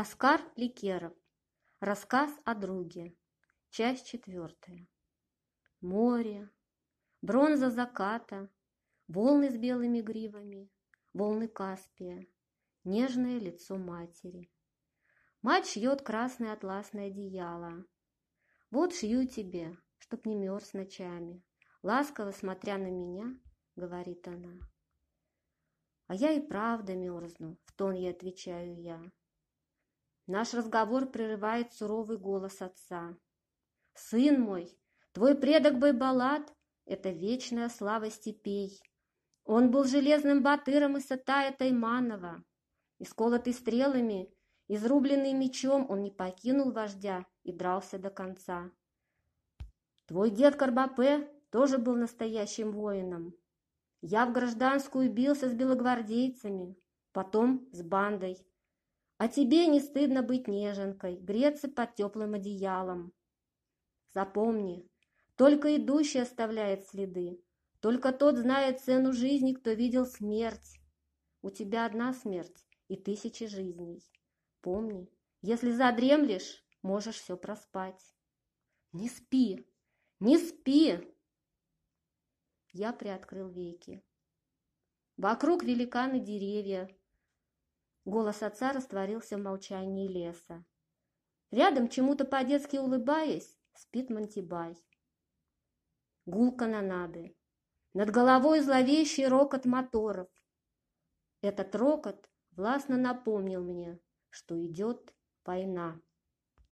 Оскар Ликеров. Рассказ о друге. Часть четвертая. Море, бронза заката, волны с белыми гривами, волны Каспия, нежное лицо матери. Мать шьет красное атласное одеяло. Вот шью тебе, чтоб не мерз ночами. Ласково смотря на меня, говорит она. А я и правда мерзну, в тон ей отвечаю я. Наш разговор прерывает суровый голос отца. «Сын мой, твой предок Байбалат — это вечная слава степей. Он был железным батыром Исатая Тайманова. Исколотый стрелами, изрубленный мечом, он не покинул вождя и дрался до конца. Твой дед Карбапе тоже был настоящим воином. Я в гражданскую бился с белогвардейцами, потом с бандой. А тебе не стыдно быть неженкой, греться под теплым одеялом. Запомни, только идущий оставляет следы, только тот знает цену жизни, кто видел смерть. У тебя одна смерть и тысячи жизней. Помни, если задремлешь, можешь все проспать. Не спи, не спи! Я приоткрыл веки. Вокруг великаны деревья, Голос отца растворился в молчании леса. Рядом, чему-то по-детски улыбаясь, спит Монтибай. Гул канонады. Над головой зловещий рокот моторов. Этот рокот властно напомнил мне, что идет война.